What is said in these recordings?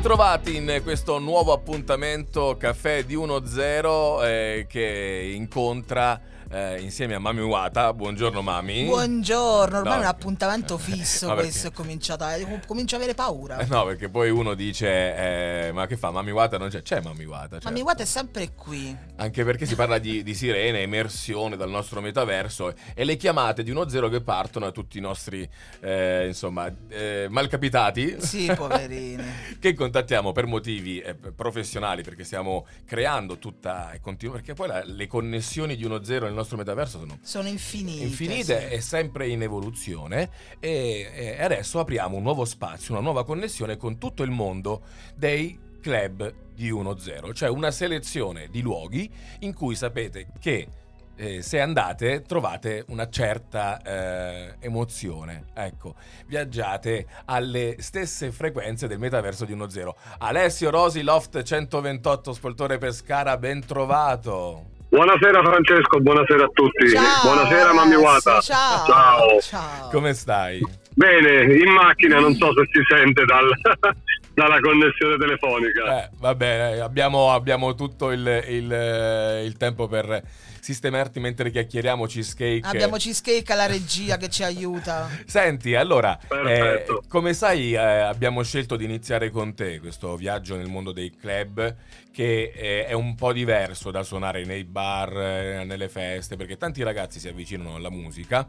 Bentrovati in questo nuovo appuntamento Caffè di 1-0 eh, che incontra eh, insieme a Mami Wata. Buongiorno Mami. Buongiorno, ormai no. è un appuntamento fisso no, questo, ho cominciato a, comincio a avere paura. Eh, no, perché poi uno dice, eh, ma che fa, Mami Wata non c'è? C'è Mami Wata. Certo. Mami Wata è sempre qui. Anche perché si parla di, di sirene, immersione dal nostro metaverso e le chiamate di 1-0 che partono a tutti i nostri, eh, insomma, eh, malcapitati. Sì, poverini. che contattiamo per motivi professionali, perché stiamo creando tutta e continua, perché poi la, le connessioni di 1-0 nel nostro metaverso sono, sono infinite. Infinite sì. e sempre in evoluzione. E, e adesso apriamo un nuovo spazio, una nuova connessione con tutto il mondo dei club di 1-0, cioè una selezione di luoghi in cui sapete che eh, se andate trovate una certa eh, emozione. Ecco, viaggiate alle stesse frequenze del metaverso di 1-0. Alessio Rosi, Loft 128, Spoltore Pescara, ben trovato. Buonasera Francesco, buonasera a tutti. Ciao, buonasera Mammi Wata. Ciao. ciao. ciao. Come stai? Bene, in macchina, non so se si sente dal, dalla connessione telefonica. Eh, va bene, abbiamo, abbiamo tutto il, il, il tempo per sistemarti mentre chiacchieriamo cheesecake. Abbiamo cheesecake alla regia che ci aiuta. Senti, allora, eh, come sai, eh, abbiamo scelto di iniziare con te questo viaggio nel mondo dei club che eh, è un po' diverso da suonare nei bar, eh, nelle feste, perché tanti ragazzi si avvicinano alla musica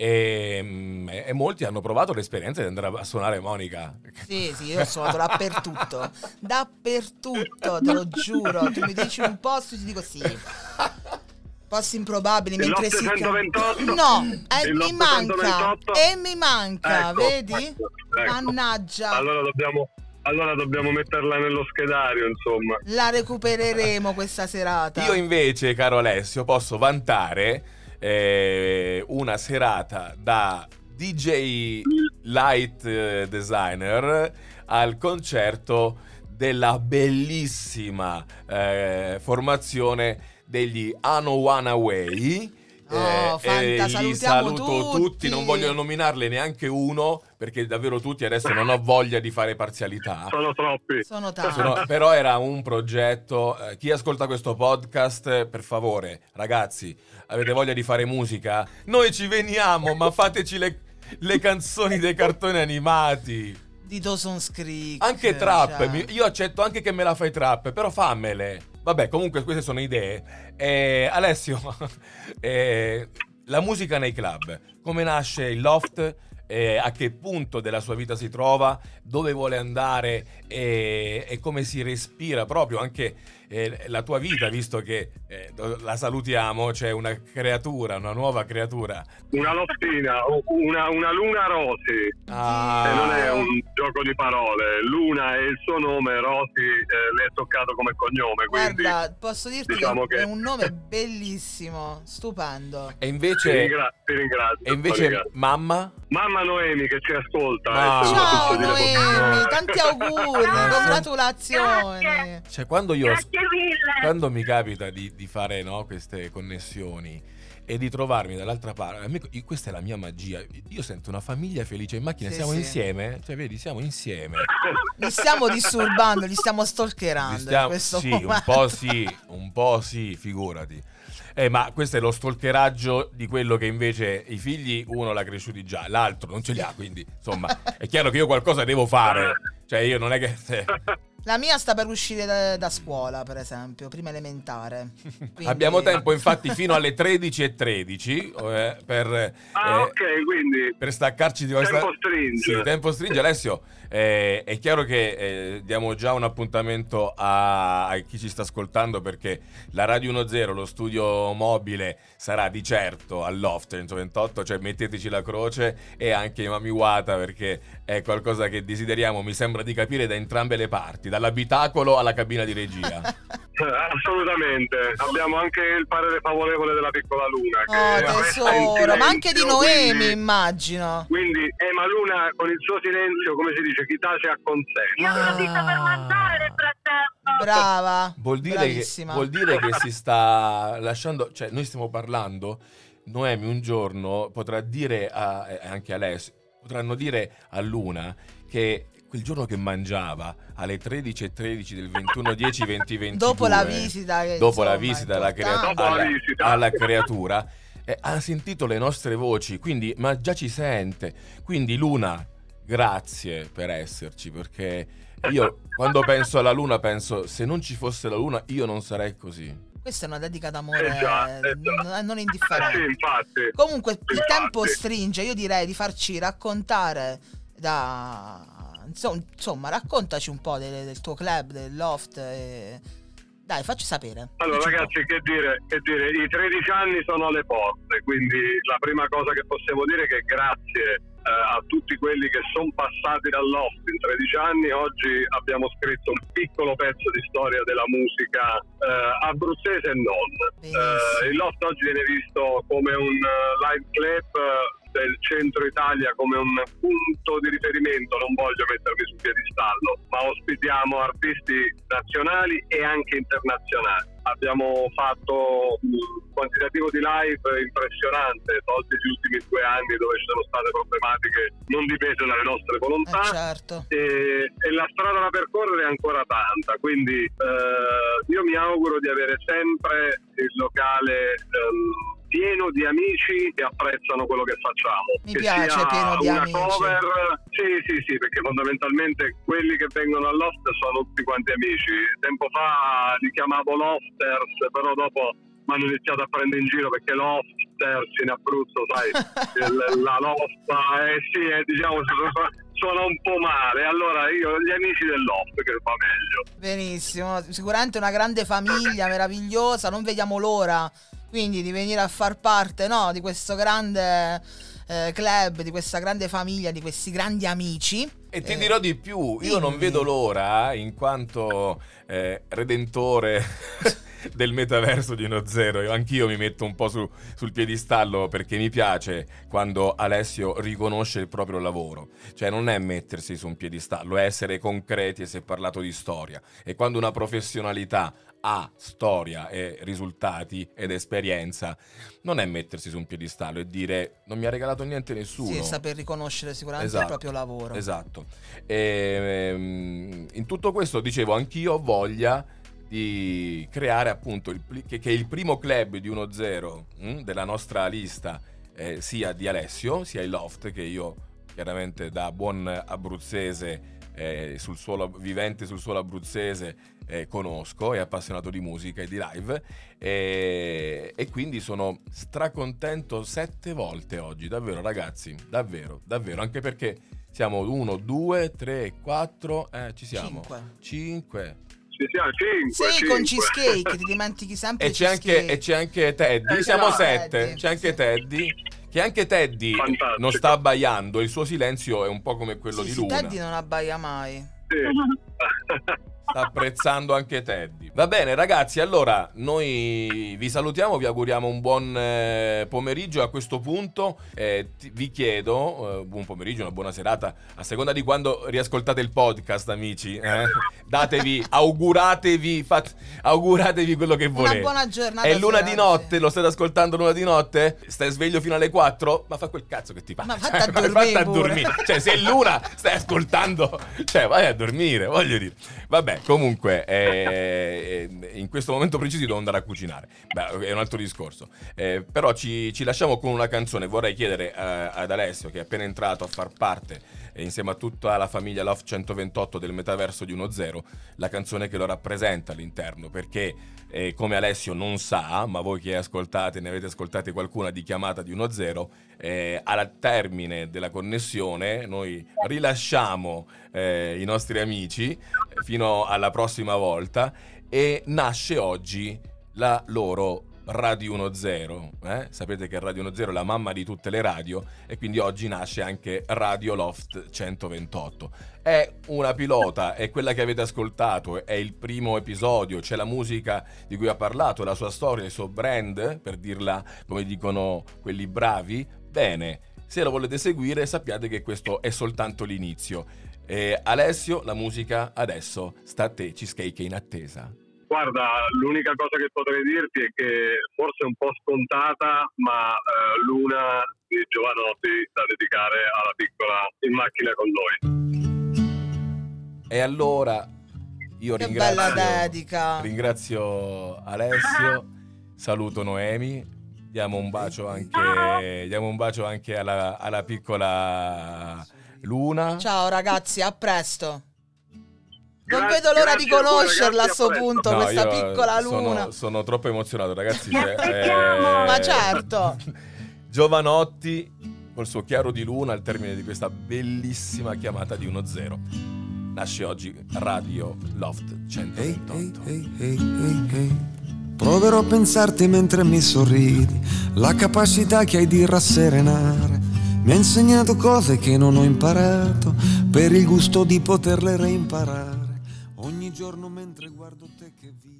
e, mm, e, molti hanno provato l'esperienza di andare a suonare Monica. Sì, sì, io ho suonato dappertutto, dappertutto, te lo giuro. Tu mi dici un posto e ti dico sì. Posti improbabili mentre si No, e mi manca. E mi manca, ecco, vedi? Ecco, ecco. Mannaggia. Allora dobbiamo allora dobbiamo metterla nello schedario, insomma. La recupereremo questa serata. Io invece, caro Alessio, posso vantare eh, una serata da DJ Light eh, Designer al concerto della bellissima eh, formazione degli Ano One Away. Oh, eh, fanta, li saluto tutti. tutti. non voglio nominarle neanche uno perché davvero tutti adesso non ho voglia di fare parzialità. Sono troppi. Sono tanti. Sono, però era un progetto. Eh, chi ascolta questo podcast, per favore, ragazzi, avete voglia di fare musica? Noi ci veniamo, ma fateci le, le canzoni dei cartoni animati di Dawson's Creek. Anche trap, cioè. io accetto anche che me la fai trap, però fammele. Vabbè, comunque queste sono idee. Eh, Alessio, eh, la musica nei club, come nasce il loft? Eh, a che punto della sua vita si trova, dove vuole andare e, e come si respira proprio anche eh, la tua vita, visto che eh, la salutiamo, c'è una creatura, una nuova creatura. Una lottina, una, una Luna Rosi. Ah. E non è un gioco di parole. Luna è il suo nome, Rosi eh, le è toccato come cognome. Quindi, Guarda, posso dirti diciamo che, che, è un nome bellissimo, stupendo. E invece... Ti, ringra- ti ringrazio. E invece mamma? Mamma Noemi che ci ascolta. Ah. Ciao Noemi, tanti auguri, congratulazioni. Cioè, quando io... Grazie mille. Quando mi capita di, di fare no, queste connessioni e di trovarmi dall'altra parte, amico, questa è la mia magia. Io sento una famiglia felice in macchina, sì, siamo sì. insieme, cioè vedi, siamo insieme. Li stiamo disturbando, li stiamo stalkerando. Li stiamo, sì, momento. un po' sì, un po' sì, figurati. Eh, ma questo è lo stalkeraggio di quello che invece i figli uno l'ha cresciuti già, l'altro non ce li ha, quindi insomma è chiaro che io qualcosa devo fare. Cioè io non è che... La mia sta per uscire da, da scuola, per esempio, prima elementare. Quindi... Abbiamo tempo, infatti, fino alle 13.13 13, eh, per, ah, eh, okay, quindi per staccarci di questa... Tempo stringe. Sì, tempo stringe. Alessio, eh, è chiaro che eh, diamo già un appuntamento a, a, chi ci sta ascoltando perché la Radio 10, lo studio mobile, sarà di certo all'Oft 128, cioè metteteci la croce e anche Mami Wata perché è qualcosa che desideriamo, mi sembra di capire, da entrambe le parti dall'abitacolo alla cabina di regia. Assolutamente, abbiamo anche il parere favorevole della piccola Luna. Oh, tesoro, ma anche di Noemi, quindi, immagino. Quindi, Ema Luna con il suo silenzio, come si dice, chi tace acconsente. Io sono vista per mangiare nel frattempo. Brava. Vuol dire, che, vuol dire che si sta lasciando, cioè noi stiamo parlando, Noemi un giorno potrà dire a, anche a lei, potranno dire a Luna che quel giorno che mangiava alle 13.13 13 del 21 10 20 22 dopo la visita dopo insomma, la visita alla, crea- alla, alla creatura eh, ha sentito le nostre voci quindi ma già ci sente quindi Luna grazie per esserci perché io quando penso alla luna penso se non ci fosse la luna io non sarei così questa è una dedica d'amore eh già, eh già. non indifferente. Sì, Comunque infatti. il tempo stringe, io direi di farci raccontare da... Insomma, raccontaci un po' del, del tuo club, del loft. E... Dai, facci sapere. Allora, ragazzi, che dire, che dire, i 13 anni sono alle porte, quindi la prima cosa che possiamo dire è che grazie eh, a tutti quelli che sono passati dall'off in 13 anni, oggi abbiamo scritto un piccolo pezzo di storia della musica eh, abruzzese e non. Eh, il loft oggi viene visto come un uh, live club del centro Italia come un punto di riferimento, non voglio mettermi sul piedistallo, ma ospitiamo artisti nazionali e anche internazionali. Abbiamo fatto un quantitativo di live impressionante, tolti gli ultimi due anni dove ci sono state problematiche non dipese dalle nostre volontà. Eh certo. e, e, la strada da percorrere è ancora tanta, quindi eh, io mi auguro di avere sempre il locale. Ehm, pieno di amici che apprezzano quello che facciamo. Mi che piace pieno di una amici. Cover, sì, sì, sì, perché fondamentalmente quelli che vengono all'host sono tutti quanti amici. Tempo fa li chiamavo lofters, però dopo mi hanno iniziato a prendere in giro perché lofters in Abruzzo, sai, la lofta, eh sì, eh, diciamo suona un po' male. Allora io gli amici del loft che va meglio. Benissimo, sicuramente una grande famiglia meravigliosa, non vediamo l'ora quindi di venire a far parte no, di questo grande eh, club, di questa grande famiglia, di questi grandi amici. E ti eh, dirò di più, io non vedo l'ora, in quanto eh, redentore del metaverso di uno zero, anch'io mi metto un po' su, sul piedistallo perché mi piace quando Alessio riconosce il proprio lavoro. Cioè non è mettersi su un piedistallo, è essere concreti e si è parlato di storia. E quando una professionalità ha storia e risultati ed esperienza, non è mettersi su un piedistallo e dire non mi ha regalato niente nessuno. Sì, saper riconoscere sicuramente esatto, il proprio lavoro. Esatto. E, ehm, in tutto questo dicevo, anch'io ho voglia di creare appunto il, che, che, il primo club di 1-0 mm, della nostra lista eh, sia di Alessio, sia il Loft che io chiaramente da buon abruzzese eh, sul suolo, vivente sul suolo abruzzese eh, conosco, e appassionato di musica e di live eh, e quindi sono stracontento sette volte oggi, davvero ragazzi, davvero, davvero, anche perché siamo 1, 2, 3, 4, ci siamo, cinque sì, siamo 5. Sì, con cheesecake, ti dimentichi sempre e c'è, anche, e c'è anche Teddy, eh, siamo no, 7, c'è anche Teddy. Che anche Teddy Fantastico. non sta abbaiando, il suo silenzio è un po' come quello sì, di Luna. Teddy non abbaia mai. Sì. sta apprezzando anche Teddy. Va bene, ragazzi, allora noi vi salutiamo, vi auguriamo un buon eh, pomeriggio. A questo punto eh, ti, vi chiedo, eh, buon pomeriggio, una buona serata, a seconda di quando riascoltate il podcast, amici. Eh. Datevi, auguratevi, fat, auguratevi quello che volete. Una buona giornata. È luna di notte, lo state ascoltando luna di notte? Stai sveglio fino alle 4? Ma fa quel cazzo che ti pare. Ma fatti a dormire. a dormire. Cioè, se è luna, stai ascoltando, cioè, vai a dormire, voglio dire. Vabbè, comunque, eh, in questo momento preciso devo andare a cucinare. Beh, è un altro discorso. Eh, però ci, ci, lasciamo con una canzone. Vorrei chiedere eh, ad Alessio, che è appena entrato a far parte, eh, insieme a tutta la famiglia Love 128 del metaverso di 1.0, la canzone che lo rappresenta all'interno. Perché, eh, come Alessio non sa, ma voi che ascoltate, ne avete ascoltate qualcuna di chiamata di 1.0, eh, al termine della connessione noi rilasciamo eh, i nostri amici fino alla prossima volta e nasce oggi la loro Radio 10. Eh? Sapete che Radio 10 è la mamma di tutte le radio e quindi oggi nasce anche Radio Loft 128. È una pilota, è quella che avete ascoltato, è il primo episodio, c'è la musica di cui ha parlato, la sua storia, il suo brand, per dirla come dicono quelli bravi. Bene, se lo volete seguire sappiate che questo è soltanto l'inizio. Eh, Alessio, la musica adesso sta a te, Cheesecake in attesa. Guarda, l'unica cosa che potrei dirti è che forse è un po' scontata, ma eh, l'una di Giovanotti da dedicare alla piccola in macchina con noi. E allora io Che ringrazio, bella dedica. ringrazio Alessio, saluto Noemi, diamo un bacio anche, diamo un bacio anche alla, alla piccola Luna. Ciao ragazzi, a presto. Non Grazie- vedo l'ora di conoscerla a ragazzi, sto a presto. punto, No, questa io piccola sono- luna. Sono, troppo emozionato, ragazzi. cioè, Aspettiamo. Ma certo. Giovanotti col suo chiaro di luna al termine di questa bellissima chiamata di 1-0. Nasce oggi Radio Loft Ehi, 128. ehi, ehi, ehi, ehi, ehi. Proverò a pensarti mentre mi sorridi, la capacità che hai di rasserenare. Mi ha insegnato cose che non ho imparato, per il gusto di poterle reimparare. Giorno mentre guardo te che vivi.